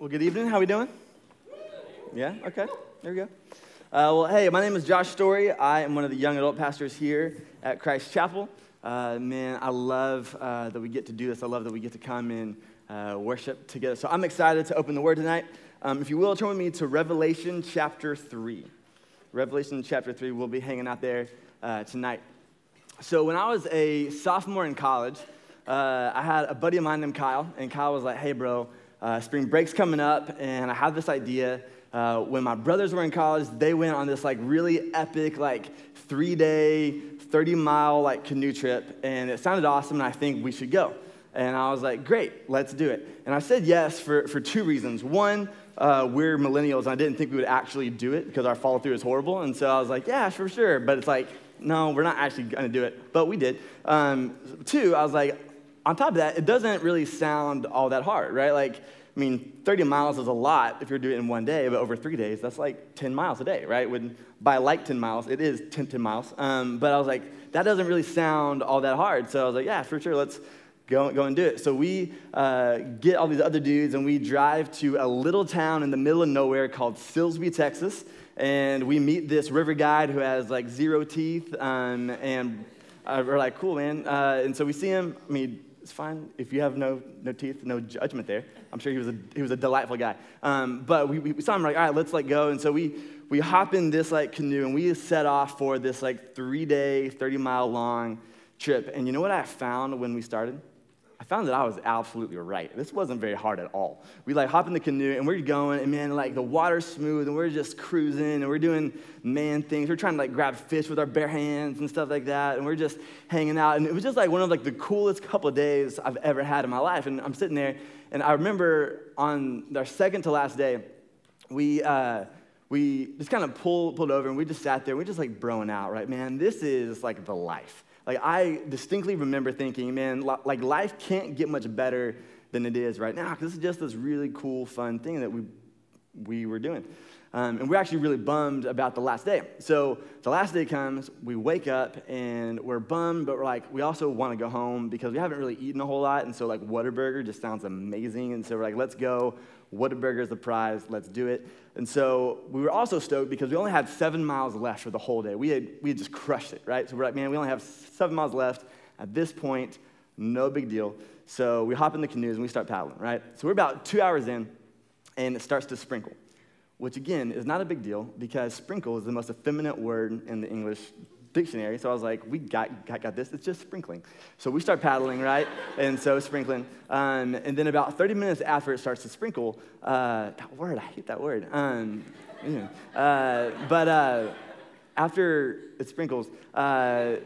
Well, good evening. How are we doing? Yeah. Okay. There we go. Uh, well, hey, my name is Josh Story. I am one of the young adult pastors here at Christ Chapel. Uh, man, I love uh, that we get to do this. I love that we get to come and uh, worship together. So I'm excited to open the Word tonight. Um, if you will, turn with me to Revelation chapter three. Revelation chapter three. We'll be hanging out there uh, tonight. So when I was a sophomore in college, uh, I had a buddy of mine named Kyle, and Kyle was like, "Hey, bro." Uh, spring break's coming up, and I have this idea. Uh, when my brothers were in college, they went on this like really epic, like three day, 30 mile like canoe trip, and it sounded awesome, and I think we should go. And I was like, great, let's do it. And I said yes for, for two reasons. One, uh, we're millennials, and I didn't think we would actually do it because our follow through is horrible. And so I was like, yeah, for sure. But it's like, no, we're not actually going to do it. But we did. Um, two, I was like, on top of that, it doesn't really sound all that hard, right? Like, I mean, 30 miles is a lot if you're doing it in one day, but over three days, that's like 10 miles a day, right? When by like 10 miles, it is 10, 10 miles. Um, but I was like, that doesn't really sound all that hard. So I was like, yeah, for sure, let's go, go and do it. So we uh, get all these other dudes and we drive to a little town in the middle of nowhere called Silsbee, Texas. And we meet this river guide who has like zero teeth. Um, and uh, we're like, cool, man. Uh, and so we see him. I mean, it's fine if you have no, no teeth, no judgment there. I'm sure he was a, he was a delightful guy. Um, but we, we saw him like, all right, let's like go. And so we, we hop in this like canoe and we set off for this like three day, 30 mile long trip. And you know what I found when we started? Found that I was absolutely right. This wasn't very hard at all. We like hop in the canoe and we're going, and man, like the water's smooth, and we're just cruising, and we're doing man things. We're trying to like grab fish with our bare hands and stuff like that, and we're just hanging out. And it was just like one of like the coolest couple of days I've ever had in my life. And I'm sitting there, and I remember on our second to last day, we. Uh, we just kind of pulled, pulled over and we just sat there. And We just like broing out, right? Man, this is like the life. Like, I distinctly remember thinking, man, like, life can't get much better than it is right now because this is just this really cool, fun thing that we, we were doing. Um, and we're actually really bummed about the last day. So the last day comes, we wake up and we're bummed, but we're like, we also want to go home because we haven't really eaten a whole lot. And so, like, Whataburger just sounds amazing. And so we're like, let's go. Whataburger is the prize. Let's do it. And so we were also stoked because we only had seven miles left for the whole day. We had, we had just crushed it, right? So we're like, man, we only have seven miles left. At this point, no big deal. So we hop in the canoes and we start paddling, right? So we're about two hours in, and it starts to sprinkle, which again is not a big deal because sprinkle is the most effeminate word in the English dictionary. So I was like, we got, got, got this. It's just sprinkling. So we start paddling, right? and so sprinkling. Um, and then about 30 minutes after it starts to sprinkle, uh, that word, I hate that word. Um, uh, but uh, after it sprinkles, uh,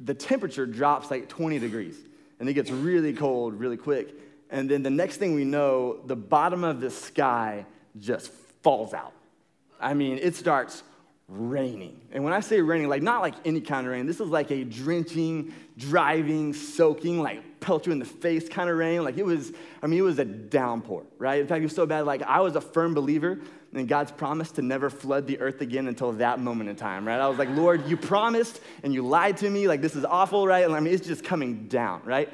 the temperature drops like 20 degrees. And it gets really cold really quick. And then the next thing we know, the bottom of the sky just falls out. I mean, it starts raining. And when I say raining, like not like any kind of rain, this is like a drenching, driving, soaking, like pelt you in the face kind of rain. Like it was, I mean, it was a downpour, right? In fact, it was so bad. Like I was a firm believer in God's promise to never flood the earth again until that moment in time, right? I was like, Lord, you promised and you lied to me. Like this is awful, right? And I mean, it's just coming down, right?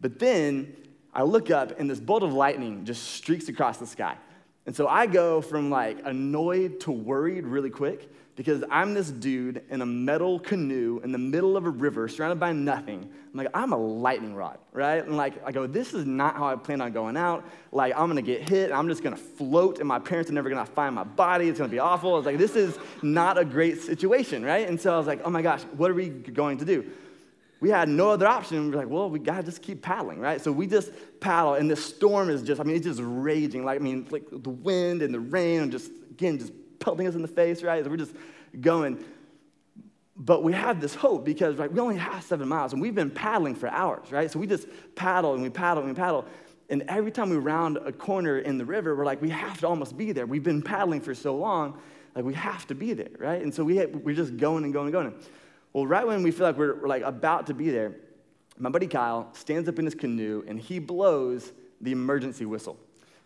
But then I look up and this bolt of lightning just streaks across the sky. And so I go from like annoyed to worried really quick because I'm this dude in a metal canoe in the middle of a river surrounded by nothing. I'm like, I'm a lightning rod, right? And like, I go, this is not how I plan on going out. Like, I'm gonna get hit, I'm just gonna float, and my parents are never gonna find my body. It's gonna be awful. I was like, this is not a great situation, right? And so I was like, oh my gosh, what are we going to do? We had no other option. We're like, well, we gotta just keep paddling, right? So we just paddle, and the storm is just, I mean, it's just raging. Like, I mean, like the wind and the rain, and just, again, just pelting us in the face, right? So we're just going. But we have this hope because right, we only have seven miles and we've been paddling for hours, right? So we just paddle and we paddle and we paddle. And every time we round a corner in the river, we're like, we have to almost be there. We've been paddling for so long, like we have to be there, right? And so we we're just going and going and going. Well, right when we feel like we're, we're like about to be there, my buddy Kyle stands up in his canoe and he blows the emergency whistle.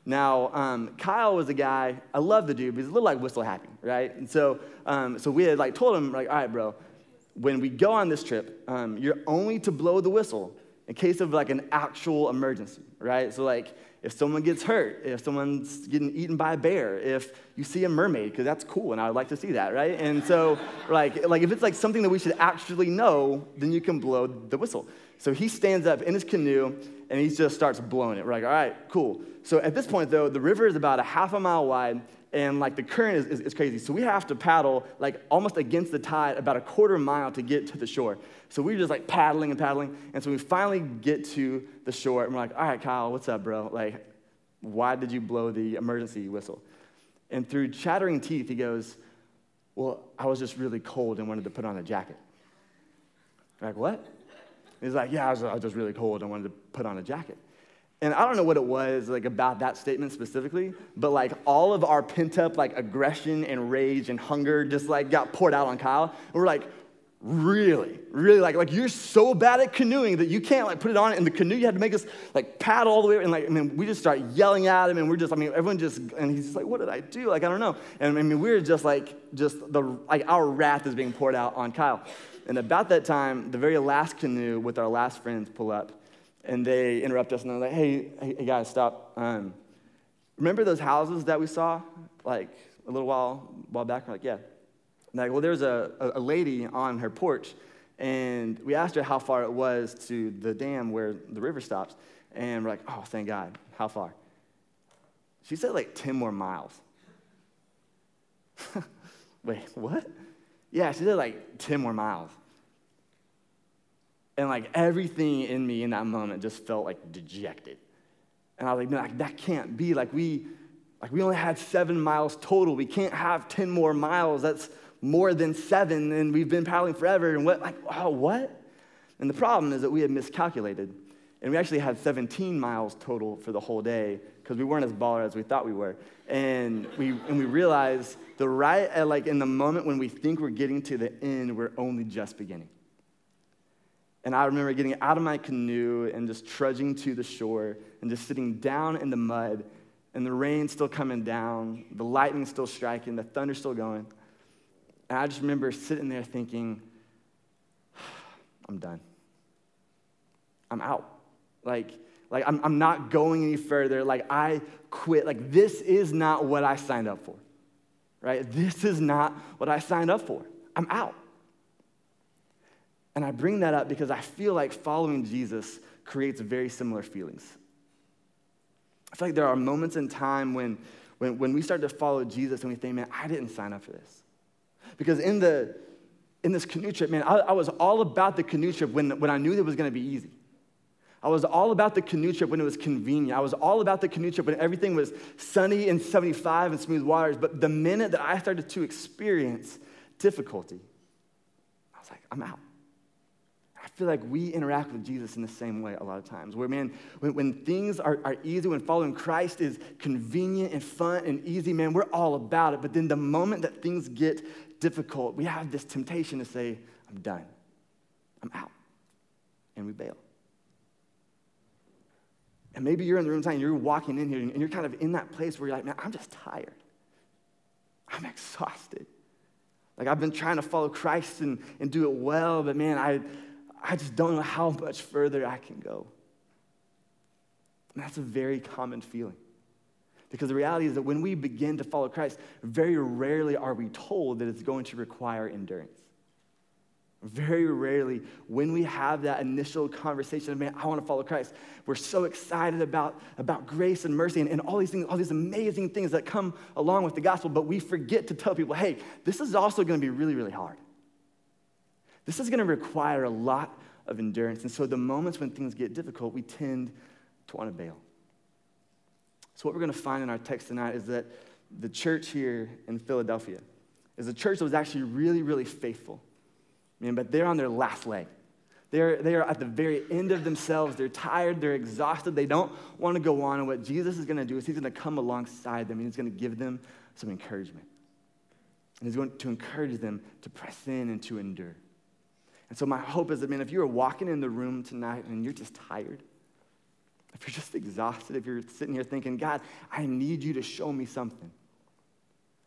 Now, um, Kyle was a guy, I love the dude, but he's a little like whistle happy, right? And so, um, so we had like told him, like, all right, bro, when we go on this trip, um, you're only to blow the whistle in case of like an actual emergency, right? So like, if someone gets hurt, if someone's getting eaten by a bear, if you see a mermaid, because that's cool and I would like to see that, right? And so, like, like if it's like something that we should actually know, then you can blow the whistle. So he stands up in his canoe and he just starts blowing it. We're like, all right, cool. So at this point, though, the river is about a half a mile wide and like the current is, is, is, crazy. So we have to paddle like almost against the tide about a quarter mile to get to the shore. So we're just like paddling and paddling. And so we finally get to the shore and we're like, all right, Kyle, what's up, bro? Like, why did you blow the emergency whistle? And through chattering teeth, he goes, well, I was just really cold and wanted to put on a jacket. We're like, what? He's like, yeah, I was, I was just really cold and wanted to put on a jacket. And I don't know what it was like about that statement specifically, but like all of our pent up like aggression and rage and hunger just like got poured out on Kyle. And we're like, really, really like like you're so bad at canoeing that you can't like put it on in the canoe. You had to make us like paddle all the way and like I mean we just start yelling at him and we're just I mean everyone just and he's just like what did I do like I don't know and I mean we're just like just the like our wrath is being poured out on Kyle. And about that time, the very last canoe with our last friends pull up and they interrupt us and they're like, hey, hey, guys, stop. Um, remember those houses that we saw like a little while, while back? We're like, yeah. Like, well, there's a, a lady on her porch, and we asked her how far it was to the dam where the river stops. And we're like, oh, thank God. How far? She said like 10 more miles. Wait, what? Yeah, she said like 10 more miles. And like everything in me in that moment just felt like dejected. And I was like, no, that can't be. Like we, like we only had seven miles total. We can't have 10 more miles. That's more than seven, and we've been paddling forever. And what, like, oh, what? And the problem is that we had miscalculated. And we actually had 17 miles total for the whole day because we weren't as baller as we thought we were. And we, and we realized the right, at like in the moment when we think we're getting to the end, we're only just beginning. And I remember getting out of my canoe and just trudging to the shore and just sitting down in the mud and the rain still coming down, the lightning still striking, the thunder still going. And I just remember sitting there thinking, I'm done. I'm out. Like, like I'm, I'm not going any further. Like, I quit. Like, this is not what I signed up for, right? This is not what I signed up for. I'm out. And I bring that up because I feel like following Jesus creates very similar feelings. I feel like there are moments in time when, when, when we start to follow Jesus and we think, man, I didn't sign up for this. Because in, the, in this canoe trip, man, I, I was all about the canoe trip when, when I knew it was going to be easy. I was all about the canoe trip when it was convenient. I was all about the canoe trip when everything was sunny and 75 and smooth waters. But the minute that I started to experience difficulty, I was like, I'm out I feel like we interact with Jesus in the same way a lot of times. Where, man, when, when things are, are easy, when following Christ is convenient and fun and easy, man, we're all about it. But then the moment that things get difficult, we have this temptation to say, I'm done. I'm out. And we bail. And maybe you're in the room tonight and you're walking in here and you're kind of in that place where you're like, man, I'm just tired. I'm exhausted. Like I've been trying to follow Christ and, and do it well, but man, I, I just don't know how much further I can go. And that's a very common feeling. Because the reality is that when we begin to follow Christ, very rarely are we told that it's going to require endurance. Very rarely, when we have that initial conversation of, man, I want to follow Christ, we're so excited about, about grace and mercy and, and all these things, all these amazing things that come along with the gospel, but we forget to tell people, hey, this is also going to be really, really hard. This is going to require a lot of endurance. And so, the moments when things get difficult, we tend to want to bail. So, what we're going to find in our text tonight is that the church here in Philadelphia is a church that was actually really, really faithful. I mean, but they're on their last leg. They're, they are at the very end of themselves. They're tired. They're exhausted. They don't want to go on. And what Jesus is going to do is he's going to come alongside them and he's going to give them some encouragement. And he's going to encourage them to press in and to endure. And so, my hope is that, man, if you are walking in the room tonight and you're just tired, if you're just exhausted, if you're sitting here thinking, God, I need you to show me something.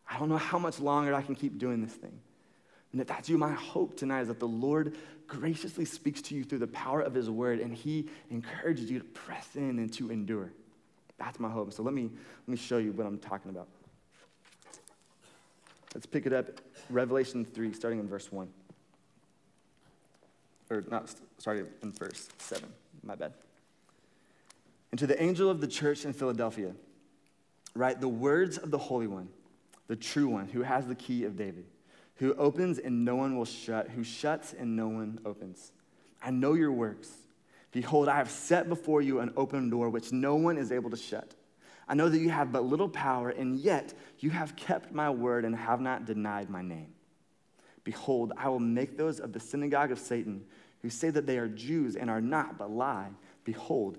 I don't know how much longer I can keep doing this thing. And if that's you, my hope tonight is that the Lord graciously speaks to you through the power of His word and He encourages you to press in and to endure. That's my hope. So let me, let me show you what I'm talking about. Let's pick it up, Revelation 3, starting in verse 1. Or not, starting in verse 7. My bad. And to the angel of the church in Philadelphia, write the words of the Holy One, the true one, who has the key of David, who opens and no one will shut, who shuts and no one opens. I know your works. Behold, I have set before you an open door which no one is able to shut. I know that you have but little power, and yet you have kept my word and have not denied my name. Behold, I will make those of the synagogue of Satan who say that they are Jews and are not, but lie. Behold,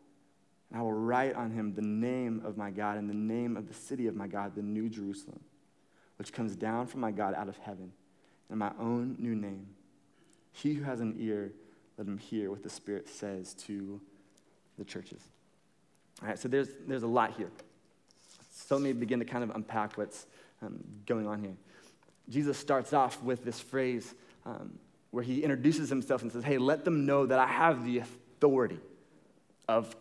And I will write on him the name of my God and the name of the city of my God, the New Jerusalem, which comes down from my God out of heaven, and my own new name. He who has an ear, let him hear what the Spirit says to the churches. All right, so there's, there's a lot here. So let me begin to kind of unpack what's um, going on here. Jesus starts off with this phrase um, where he introduces himself and says, Hey, let them know that I have the authority of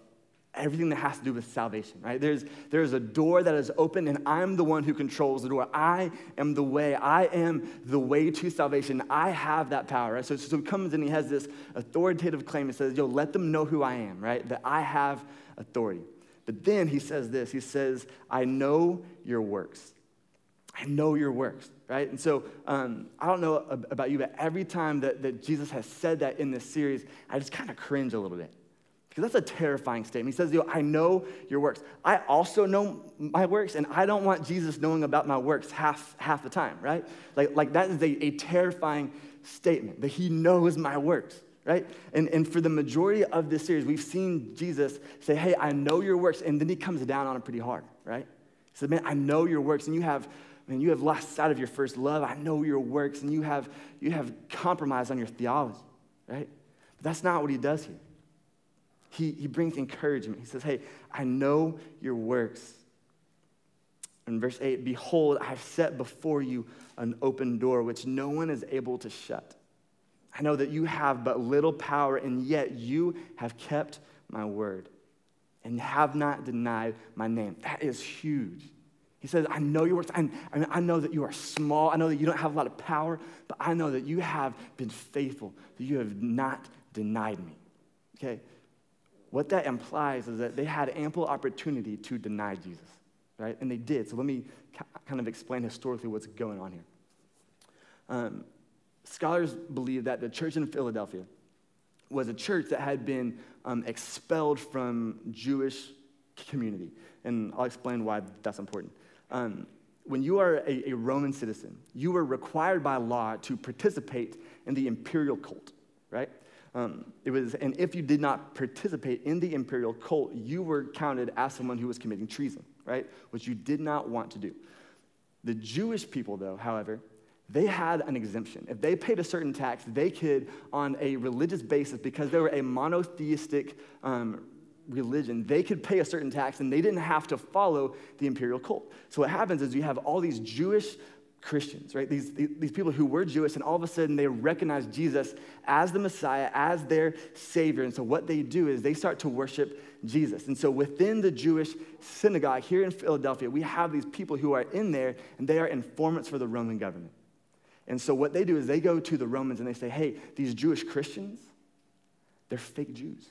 everything that has to do with salvation, right? There's, there's a door that is open, and I'm the one who controls the door. I am the way. I am the way to salvation. I have that power, right? So, so he comes and he has this authoritative claim. He says, Yo, let them know who I am, right? That I have authority. But then he says this He says, I know your works. I know your works, right? And so um, I don't know about you, but every time that, that Jesus has said that in this series, I just kind of cringe a little bit. Because that's a terrifying statement. He says, Yo, I know your works. I also know my works, and I don't want Jesus knowing about my works half, half the time, right? Like, like that is a, a terrifying statement that he knows my works, right? And, and for the majority of this series, we've seen Jesus say, Hey, I know your works. And then he comes down on it pretty hard, right? He said, Man, I know your works, and you have man, you have lost sight of your first love. I know your works, and you have, you have compromised on your theology, right? But that's not what he does here. He, he brings encouragement. He says, Hey, I know your works. In verse 8, behold, I've set before you an open door which no one is able to shut. I know that you have but little power, and yet you have kept my word and have not denied my name. That is huge. He says, I know your works. I, I know that you are small. I know that you don't have a lot of power, but I know that you have been faithful, that you have not denied me. Okay? What that implies is that they had ample opportunity to deny Jesus, right? And they did. So let me kind of explain historically what's going on here. Um, scholars believe that the church in Philadelphia was a church that had been um, expelled from Jewish community. And I'll explain why that's important um, when you are a, a, Roman citizen, you were required by law to participate in the imperial cult, right? Um, it was, and if you did not participate in the imperial cult, you were counted as someone who was committing treason, right? Which you did not want to do. The Jewish people, though, however, they had an exemption. If they paid a certain tax, they could, on a religious basis, because they were a monotheistic um, religion, they could pay a certain tax and they didn't have to follow the imperial cult. So what happens is you have all these Jewish Christians, right? These, these people who were Jewish, and all of a sudden they recognize Jesus as the Messiah, as their Savior. And so what they do is they start to worship Jesus. And so within the Jewish synagogue here in Philadelphia, we have these people who are in there, and they are informants for the Roman government. And so what they do is they go to the Romans and they say, hey, these Jewish Christians, they're fake Jews.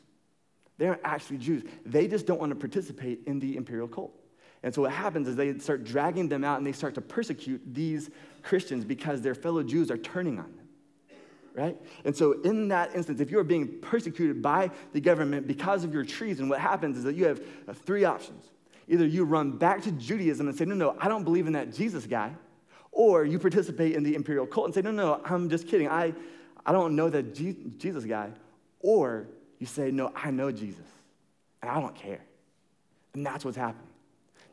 They aren't actually Jews. They just don't want to participate in the imperial cult. And so what happens is they start dragging them out and they start to persecute these Christians because their fellow Jews are turning on them. Right? And so, in that instance, if you're being persecuted by the government because of your treason, what happens is that you have uh, three options. Either you run back to Judaism and say, No, no, I don't believe in that Jesus guy. Or you participate in the imperial cult and say, No, no, I'm just kidding. I, I don't know that Jesus guy. Or you say, No, I know Jesus, and I don't care. And that's what's happening.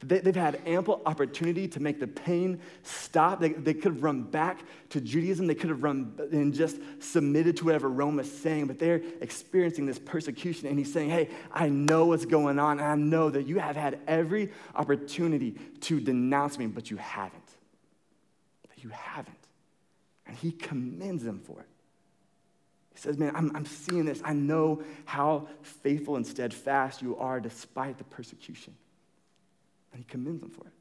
They, have had ample opportunity to make the pain stop. They, they could have run back to Judaism. They could have run and just submitted to whatever Rome was saying, but they're experiencing this persecution. And he's saying, Hey, I know what's going on, and I know that you have had every opportunity to denounce me, but you haven't. But you haven't. And he commends them for it. He says, Man, I'm, I'm seeing this. I know how faithful and steadfast you are despite the persecution. And he commends them for it.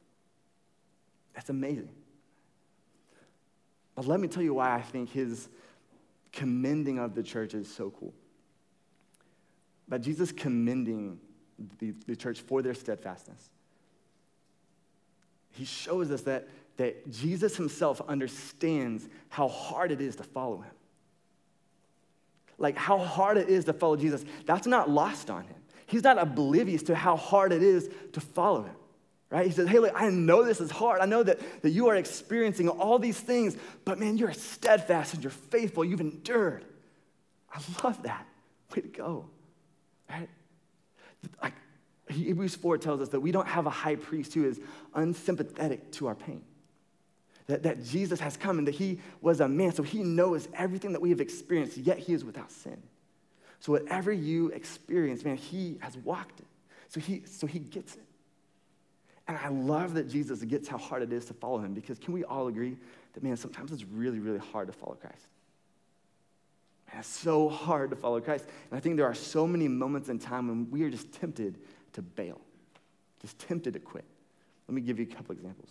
That's amazing. But let me tell you why I think his commending of the church is so cool. But Jesus commending the, the church for their steadfastness. He shows us that, that Jesus himself understands how hard it is to follow him. Like how hard it is to follow Jesus, that's not lost on him. He's not oblivious to how hard it is to follow him right? He says, Hey, look, I know this is hard. I know that, that you are experiencing all these things, but man, you're steadfast and you're faithful. You've endured. I love that. Way to go, right? Like Hebrews 4 tells us that we don't have a high priest who is unsympathetic to our pain. That, that Jesus has come and that he was a man, so he knows everything that we have experienced, yet he is without sin. So whatever you experience, man, he has walked it. So he, so he gets it. And I love that Jesus gets how hard it is to follow him because can we all agree that, man, sometimes it's really, really hard to follow Christ? Man, it's so hard to follow Christ. And I think there are so many moments in time when we are just tempted to bail, just tempted to quit. Let me give you a couple examples.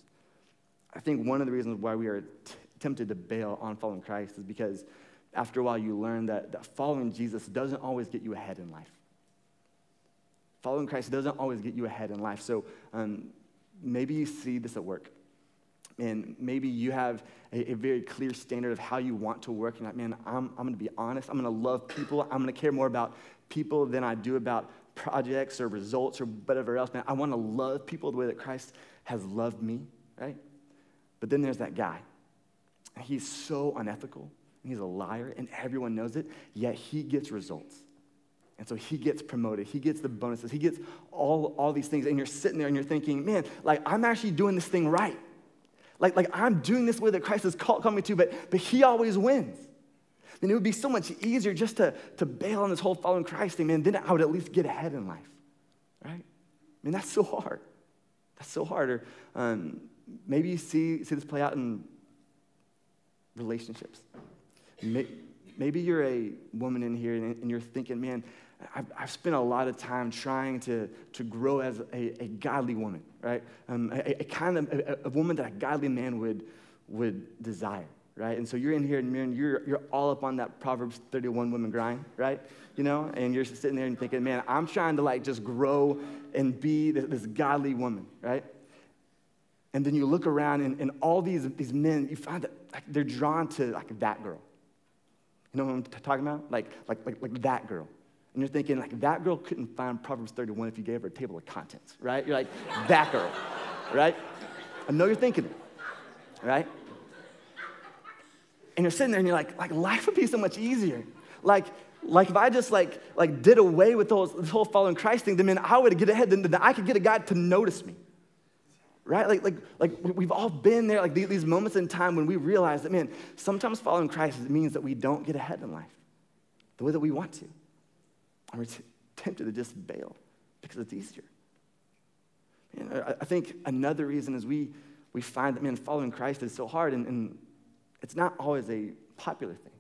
I think one of the reasons why we are t- tempted to bail on following Christ is because after a while you learn that, that following Jesus doesn't always get you ahead in life. Following Christ doesn't always get you ahead in life. So, um, maybe you see this at work. And maybe you have a, a, very clear standard of how you want to work. You're like, man, I'm, I'm going to be honest. I'm going to love people. I'm going to care more about people than I do about projects or results or whatever else. Man, I want to love people the way that Christ has loved me, right? But then there's that guy. He's so unethical. He's a liar, and everyone knows it, yet he gets results. And so he gets promoted, he gets the bonuses, he gets all, all these things. And you're sitting there and you're thinking, man, like I'm actually doing this thing right. Like, like I'm doing this way that Christ has called, called me to, but, but he always wins. Then it would be so much easier just to, to bail on this whole following Christ thing, man. Then I would at least get ahead in life, right? I mean, that's so hard. That's so hard. Or um, maybe you see, see this play out in relationships. Maybe you're a woman in here and you're thinking, man, I've, I've, spent a lot of time trying to, to grow as a, a godly woman, right? Um, a, a, kind of a, a, woman that a godly man would, would desire, right? And so you're in here and you're, you're all up on that Proverbs 31 woman grind, right? You know, and you're sitting there and thinking, man, I'm trying to like just grow and be this, this godly woman, right? And then you look around and, and all these, these men, you find that like, they're drawn to like that girl. You know what I'm t- talking about? Like, like, like, like that girl. And you're thinking, like, that girl couldn't find Proverbs 31 if you gave her a table of contents, right? You're like, that girl, right? I know you're thinking it, right? And you're sitting there and you're like, like, life would be so much easier. Like, like if I just like, like did away with those, this whole following Christ thing, then man, I would get ahead, then, then I could get a guy to notice me. Right? Like, like, like we've all been there, like these moments in time when we realize that, man, sometimes following Christ means that we don't get ahead in life the way that we want to. And we're t- tempted to just bail because it's easier. And I, I think another reason is we, we find that, man, following Christ is so hard, and, and it's not always a popular thing.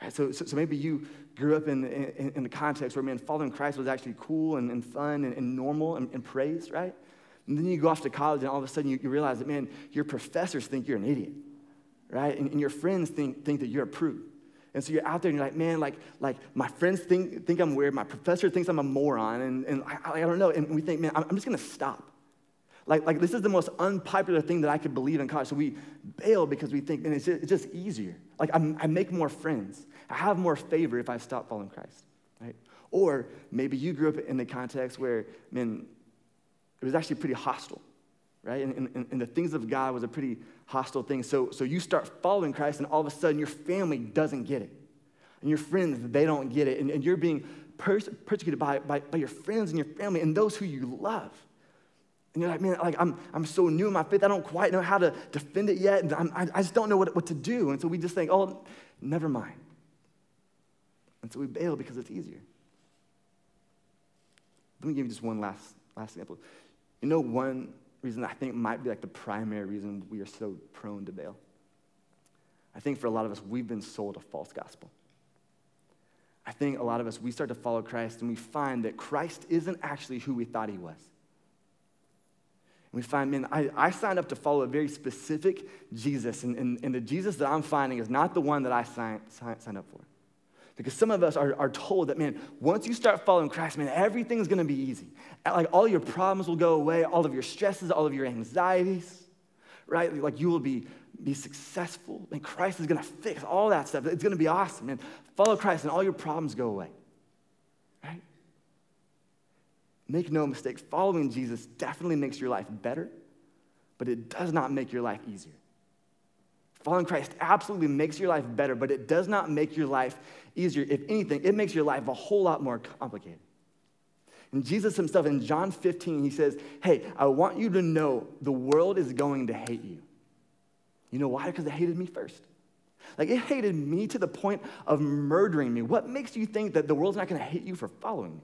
Right? So, so, so, maybe you grew up in, in, in, the context where, man, following Christ was actually cool and, and fun and, and normal and, and praised, right? And then you go off to college, and all of a sudden you, you realize that, man, your professors think you're an idiot, right? And, and your friends think, think that you're a prude. And so you're out there and you're like, man, like, like my friends think, think I'm weird. My professor thinks I'm a moron. And, and I, I don't know. And we think, man, I'm, just going to stop. Like, like this is the most unpopular thing that I could believe in college. So we bail because we think, man, it's just, it's just easier. Like I'm, I make more friends. I have more favor if I stop following Christ, right? Or maybe you grew up in the context where, man, it was actually pretty hostile, right? And, and, and the things of God was a pretty hostile thing. So, so you start following Christ, and all of a sudden your family doesn't get it. And your friends, they don't get it. And, and you're being pers- persecuted by, by, by your friends and your family and those who you love. And you're like, man, like I'm, I'm so new in my faith, I don't quite know how to defend it yet. And I, I just don't know what, what to do. And so we just think, oh, never mind. And so we bail because it's easier. Let me give you just one last, last example. You know, one reason I think might be like the primary reason we are so prone to bail? I think for a lot of us, we've been sold a false gospel. I think a lot of us, we start to follow Christ and we find that Christ isn't actually who we thought he was. And we find, man, I, I signed up to follow a very specific Jesus, and, and, and the Jesus that I'm finding is not the one that I signed, signed up for. Because some of us are, are told that, man, once you start following Christ, man, everything's gonna be easy. Like all your problems will go away, all of your stresses, all of your anxieties, right? Like you will be, be successful, and Christ is gonna fix all that stuff. It's gonna be awesome, man. Follow Christ, and all your problems go away, right? Make no mistake, following Jesus definitely makes your life better, but it does not make your life easier. Following Christ absolutely makes your life better, but it does not make your life easier. If anything, it makes your life a whole lot more complicated. And Jesus himself in John 15, he says, Hey, I want you to know the world is going to hate you. You know why? Because it hated me first. Like it hated me to the point of murdering me. What makes you think that the world's not going to hate you for following me?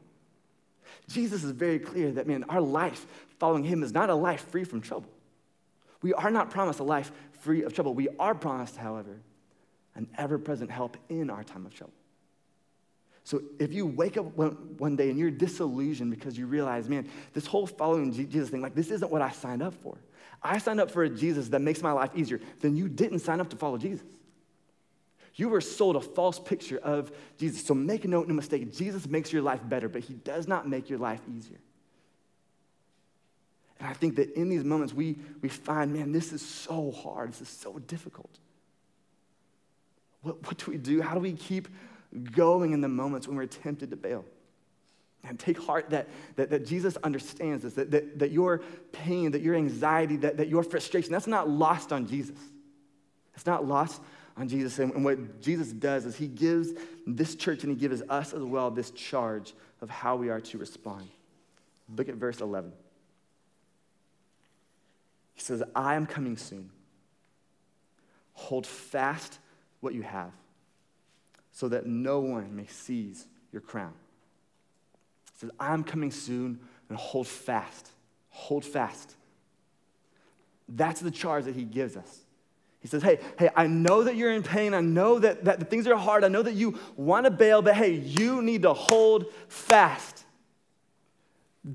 Jesus is very clear that, man, our life following him is not a life free from trouble. We are not promised a life free of trouble. We are promised, however, an ever present help in our time of trouble. So if you wake up one, day and you're disillusioned because you realize, man, this whole following Jesus thing, like this isn't what I signed up for. I signed up for a Jesus that makes my life easier. Then you didn't sign up to follow Jesus. You were sold a false picture of Jesus. So make no, no mistake, Jesus makes your life better, but he does not make your life easier. And I think that in these moments, we, we find, man, this is so hard. This is so difficult. What, what do we do? How do we keep going in the moments when we're tempted to bail? And take heart that, that, that Jesus understands this, that, that, that your pain, that your anxiety, that, that your frustration, that's not lost on Jesus. It's not lost on Jesus. And, and what Jesus does is he gives this church and he gives us as well this charge of how we are to respond. Look at verse 11. He says, I am coming soon. Hold fast what you have, so that no one may seize your crown. He says, I'm coming soon, and hold fast. Hold fast. That's the charge that he gives us. He says, Hey, hey, I know that you're in pain. I know that, that the things are hard. I know that you want to bail, but hey, you need to hold fast.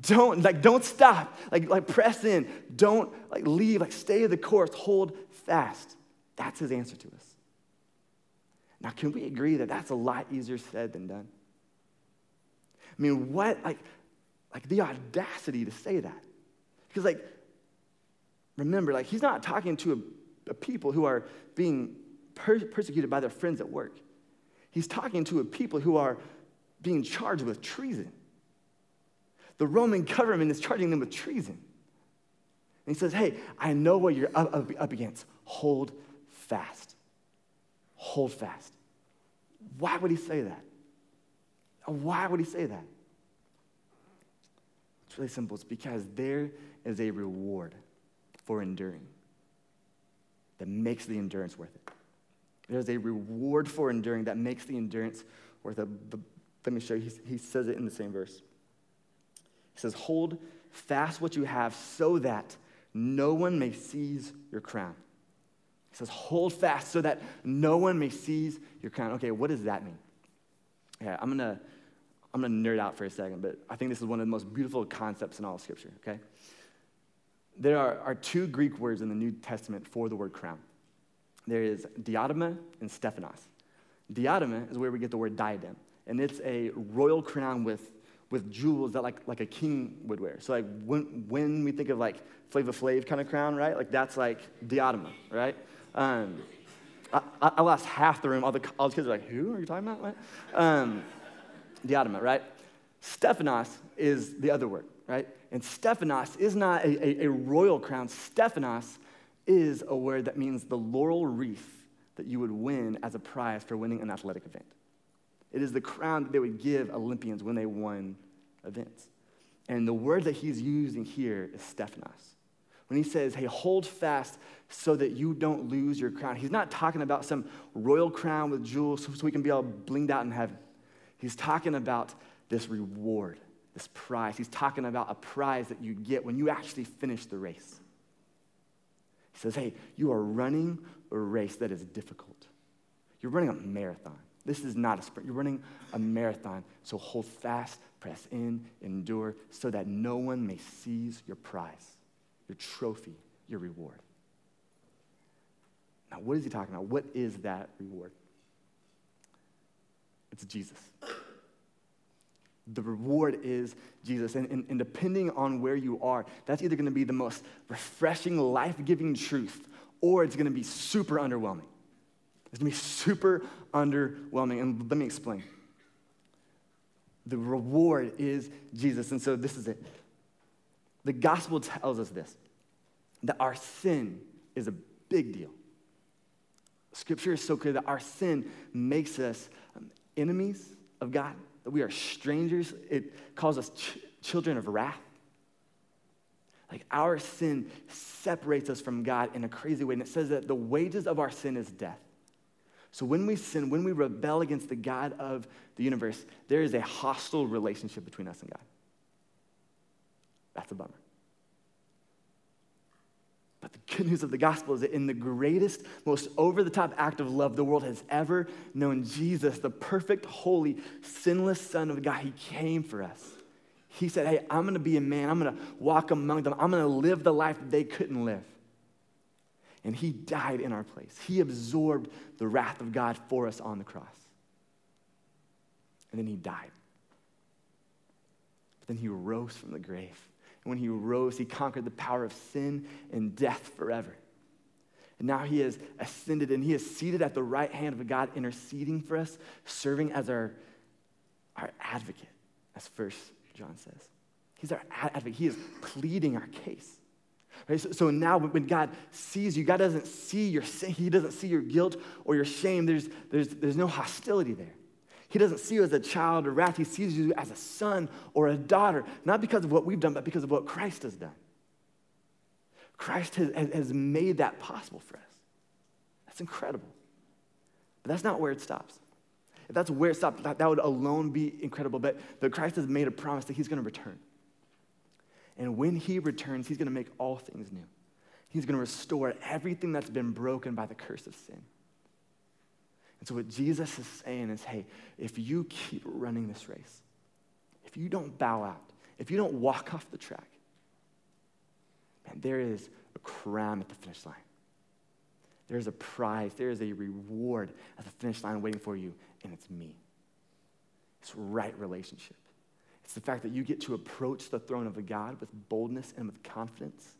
Don't like don't stop. Like like press in. Don't like leave. Like stay the course. Hold fast. That's his answer to us. Now, can we agree that that's a lot easier said than done? I mean, what like like the audacity to say that? Because like remember, like he's not talking to a, a people who are being per- persecuted by their friends at work. He's talking to a people who are being charged with treason the Roman government is charging them with treason. And he says, Hey, I know what you're up, up, up against. Hold fast. Hold fast. Why would he say that? Why would he say that? It's really simple. It's because there is a reward for enduring that makes the endurance worth it. There's a reward for enduring that makes the endurance worth it. Let me show you. He says it in the same verse. He says, Hold fast what you have so that no one may seize your crown. He says, Hold fast so that no one may seize your crown. Okay, what does that mean? Yeah, I'm gonna, I'm gonna nerd out for a second, but I think this is one of the most beautiful concepts in all of Scripture, okay? There are, are two Greek words in the New Testament for the word crown. There is diadema and stephanos. Diadema is where we get the word diadem, and it's a royal crown with with jewels that like, like a king would wear. So like when, when we think of like Flavor Flav kind of crown, right? Like that's like diadema, right? Um, I, I, lost half the room. All the, the kids are like, who are you talking about? What? Um, diadema, right? Stephanos is the other word, right? And Stephanos is not a, a, a royal crown. Stephanos is a word that means the laurel wreath that you would win as a prize for winning an athletic event. It is the crown that they would give Olympians when they won events. And the word that he's using here is Stephanos. When he says, hey, hold fast so that you don't lose your crown, he's not talking about some royal crown with jewels so we can be all blinged out in heaven. He's talking about this reward, this prize. He's talking about a prize that you get when you actually finish the race. He says, hey, you are running a race that is difficult. You're running a marathon. This is not a sprint. You're running a marathon. So hold fast, press in, endure, so that no one may seize your prize, your trophy, your reward. Now, what is he talking about? What is that reward? It's Jesus. The reward is Jesus. And, and, and depending on where you are, that's either going to be the most refreshing, life giving truth, or it's going to be super underwhelming. It's going to be super underwhelming. And let me explain. The reward is Jesus. And so this is it. The gospel tells us this that our sin is a big deal. Scripture is so clear that our sin makes us um, enemies of God, that we are strangers. It calls us ch- children of wrath. Like our sin separates us from God in a crazy way. And it says that the wages of our sin is death. So when we sin, when we rebel against the God of the universe, there is a hostile relationship between us and God. That's a bummer. But the good news of the gospel is that in the greatest, most over the top act of love the world has ever known, Jesus, the perfect, holy, sinless Son of God, He came for us. He said, Hey, I'm gonna be a man. I'm gonna walk among them. I'm gonna live the life that they couldn't live and he died in our place. He absorbed the wrath of God for us on the cross. And then he died. But then he rose from the grave. And when he rose, he conquered the power of sin and death forever. And now he has ascended and he is seated at the right hand of God, interceding for us, serving as our, our advocate, as First John says. He's our advocate. He is pleading our case. Right? So, so, now when God sees you, God doesn't see your sin, He doesn't see your guilt or your shame. There's, there's, there's no hostility there. He doesn't see you as a child or wrath. He sees you as a son or a daughter, not because of what we've done, but because of what Christ has done. Christ has, has made that possible for us. That's incredible. But that's not where it stops. If that's where it stops, that, that would alone be incredible. But, but Christ has made a promise that he's going to return. And when he returns, he's going to make all things new. He's going to restore everything that's been broken by the curse of sin. And so, what Jesus is saying is hey, if you keep running this race, if you don't bow out, if you don't walk off the track, man, there is a crown at the finish line. There's a prize, there is a reward at the finish line waiting for you, and it's me. It's right relationship. It's the fact that you get to approach the throne of a God with boldness and with confidence,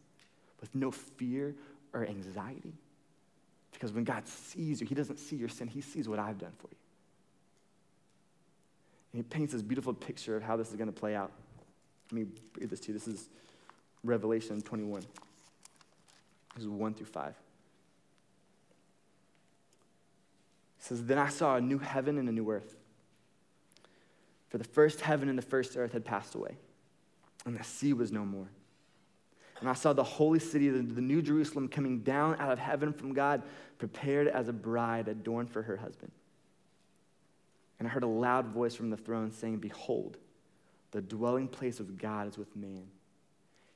with no fear or anxiety. Because when God sees you, He doesn't see your sin, He sees what I've done for you. And He paints this beautiful picture of how this is going to play out. Let me read this to you. This is Revelation 21. This is 1 through 5. It says, Then I saw a new heaven and a new earth. For the first heaven and the first earth had passed away, and the sea was no more. And I saw the holy city, the, new Jerusalem, coming down out of heaven from God, prepared as a bride adorned for her husband. And I heard a loud voice from the throne saying, Behold, the dwelling place of God is with man.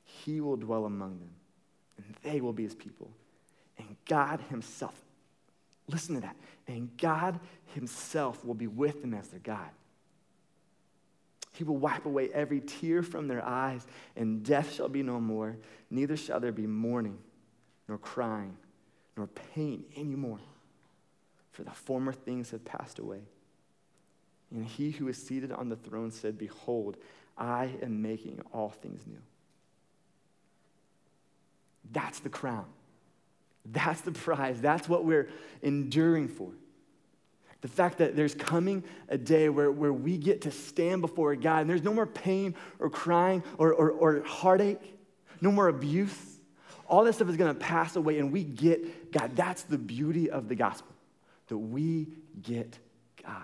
He will dwell among them, and they will be his people. And God himself, listen to that, and God himself will be with them as their God. He will wipe away every tear from their eyes, and death shall be no more. Neither shall there be mourning, nor crying, nor pain anymore, for the former things have passed away. And he who is seated on the throne said, Behold, I am making all things new. That's the crown. That's the prize. That's what we're enduring for. The fact that there's coming a day where, where we get to stand before God and there's no more pain or crying or, or, or heartache, no more abuse. All that stuff is going to pass away and we get God. That's the beauty of the gospel, that we get God.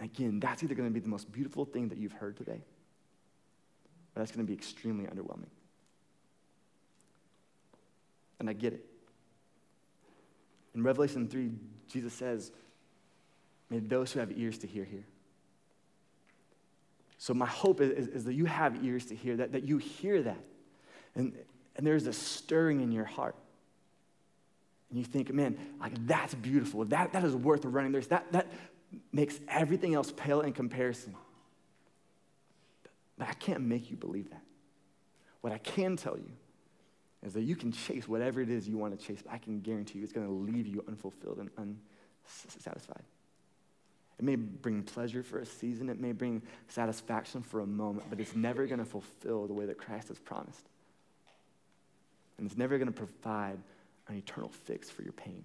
And again, that's either going to be the most beautiful thing that you've heard today, or that's going to be extremely underwhelming. And I get it. In Revelation 3, Jesus says, May those who have ears to hear hear. So, my hope is, is, is, that you have ears to hear, that, that you hear that. And, and there's a stirring in your heart. And you think, man, like that's beautiful. That, that is worth running. There's that, that makes everything else pale in comparison. But I can't make you believe that. What I can tell you is that you can chase whatever it is you want to chase, but I can guarantee you it's going to leave you unfulfilled and unsatisfied. It may bring pleasure for a season, it may bring satisfaction for a moment, but it's never going to fulfill the way that Christ has promised. And it's never going to provide an eternal fix for your pain,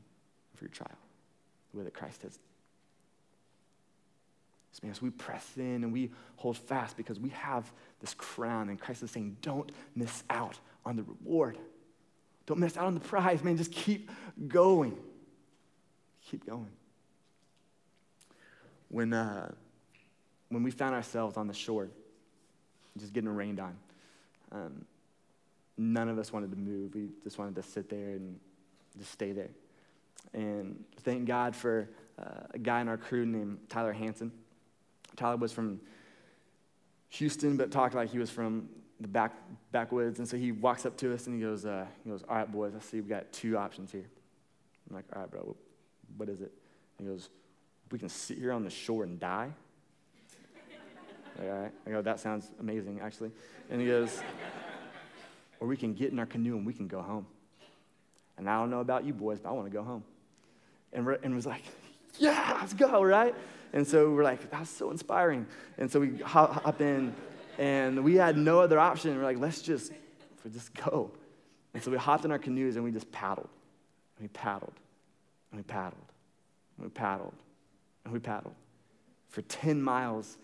for your trial, the way that Christ has. So, man, as we press in and we hold fast because we have this crown, and Christ is saying, don't miss out on the reward. Don't miss out on the prize, man. Just keep going. Keep going. When, uh, when we found ourselves on the shore, just getting rained on, um, none of us wanted to move. We just wanted to sit there and just stay there. And thank God for uh, a guy in our crew named Tyler Hanson. Tyler was from Houston, but talked like he was from the back, backwoods. And so he walks up to us and he goes, uh, he goes, all right, boys, I see we've got two options here. I'm like, all right, bro, what is it? He goes, we can sit here on the shore and die. like, all right. I go, that sounds amazing, actually. And he goes, or we can get in our canoe and we can go home. And I don't know about you boys, but I want to go home. And, and was like, yeah, let's go, right? And so we're like, that's so inspiring. And so we hop, hop in and we had no other option. We're like, let's just, just go. And so we hopped in our canoes and we just paddled. And we paddled. And we paddled. And we paddled. And we paddled for 10 miles.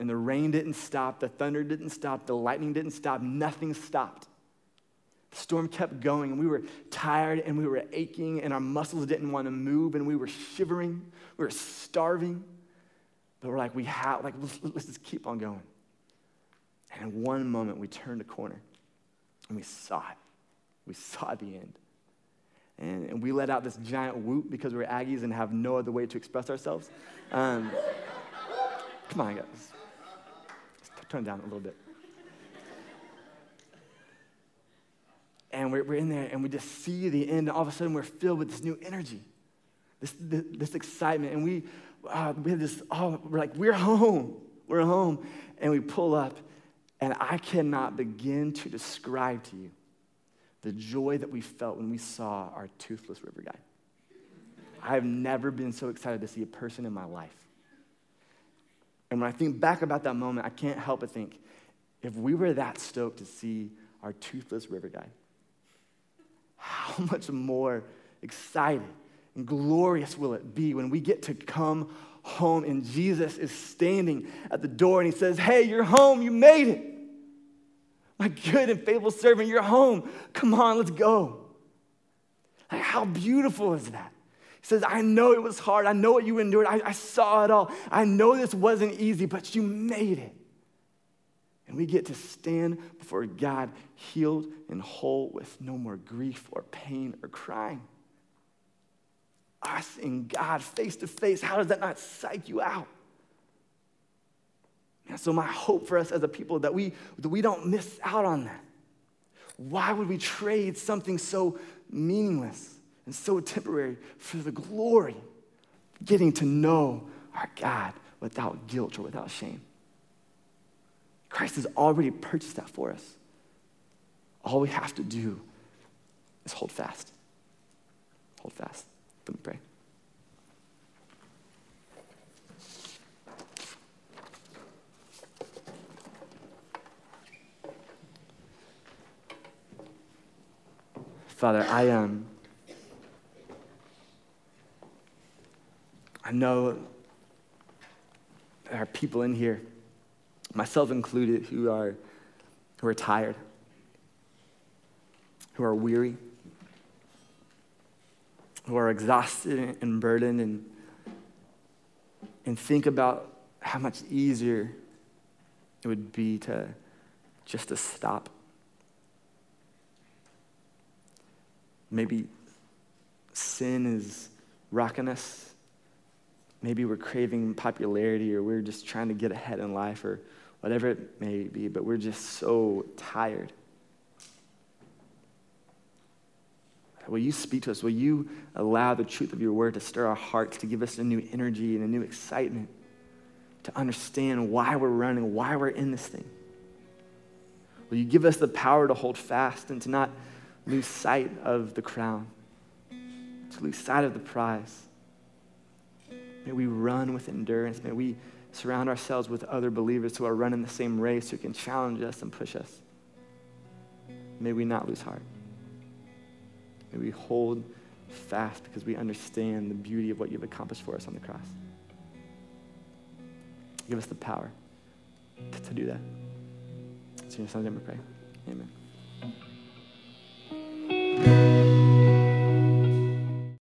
And the rain didn't stop. The thunder didn't stop. The lightning didn't stop. Nothing stopped. The storm kept going, and we were tired and we were aching, and our muscles didn't want to move, and we were shivering. We were starving. But we're like, we have, like, let's, let's just keep on going. And in one moment, we turned a corner and we saw it. We saw the end. And, and we let out this giant whoop because we're Aggies and have no other way to express ourselves. Um, come on, guys. Let's turn down a little bit. And we're, we're in there and we just see the end, and all of a sudden we're filled with this new energy, this, this, this excitement. And we, uh, we have this, oh, we're like, we're home. We're home. And we pull up and I cannot begin to describe to you the joy that we felt when we saw our toothless river guide. I have never been so excited to see a person in my life. And when I think back about that moment, I can't help but think if we were that stoked to see our toothless river guide, how much more excited and glorious will it be when we get to come home and Jesus is standing at the door and he says, Hey, you're home, you made it. My good and faithful servant, you're home. Come on, let's go. Like, how beautiful is that? He says, I know it was hard. I know what you endured. I, I saw it all. I know this wasn't easy, but you made it. And we get to stand before God healed and whole with no more grief or pain or crying us and God face to face, how does that not psych you out? And so my hope for us as a people that we that we don't miss out on that. Why would we trade something so meaningless and so temporary for the glory of getting to know our God without guilt or without shame? Christ has already purchased that for us. All we have to do is hold fast. Hold fast. Let me pray. Father, I um, I know there are people in here, myself included, who are who are tired, who are weary, who are exhausted and burdened and, and think about how much easier it would be to just to stop. Maybe sin is rocking us. Maybe we're craving popularity or we're just trying to get ahead in life or whatever it may be, but we're just so tired. Will you speak to us? Will you allow the truth of your word to stir our hearts, to give us a new energy and a new excitement, to understand why we're running, why we're in this thing? Will you give us the power to hold fast and to not lose sight of the crown, to lose sight of the prize? May we run with endurance. May we surround ourselves with other believers who are running the same race, who can challenge us and push us. May we not lose heart. May we hold fast because we understand the beauty of what you've accomplished for us on the cross. Give us the power to, to do that. It's in your son's name we pray. Amen.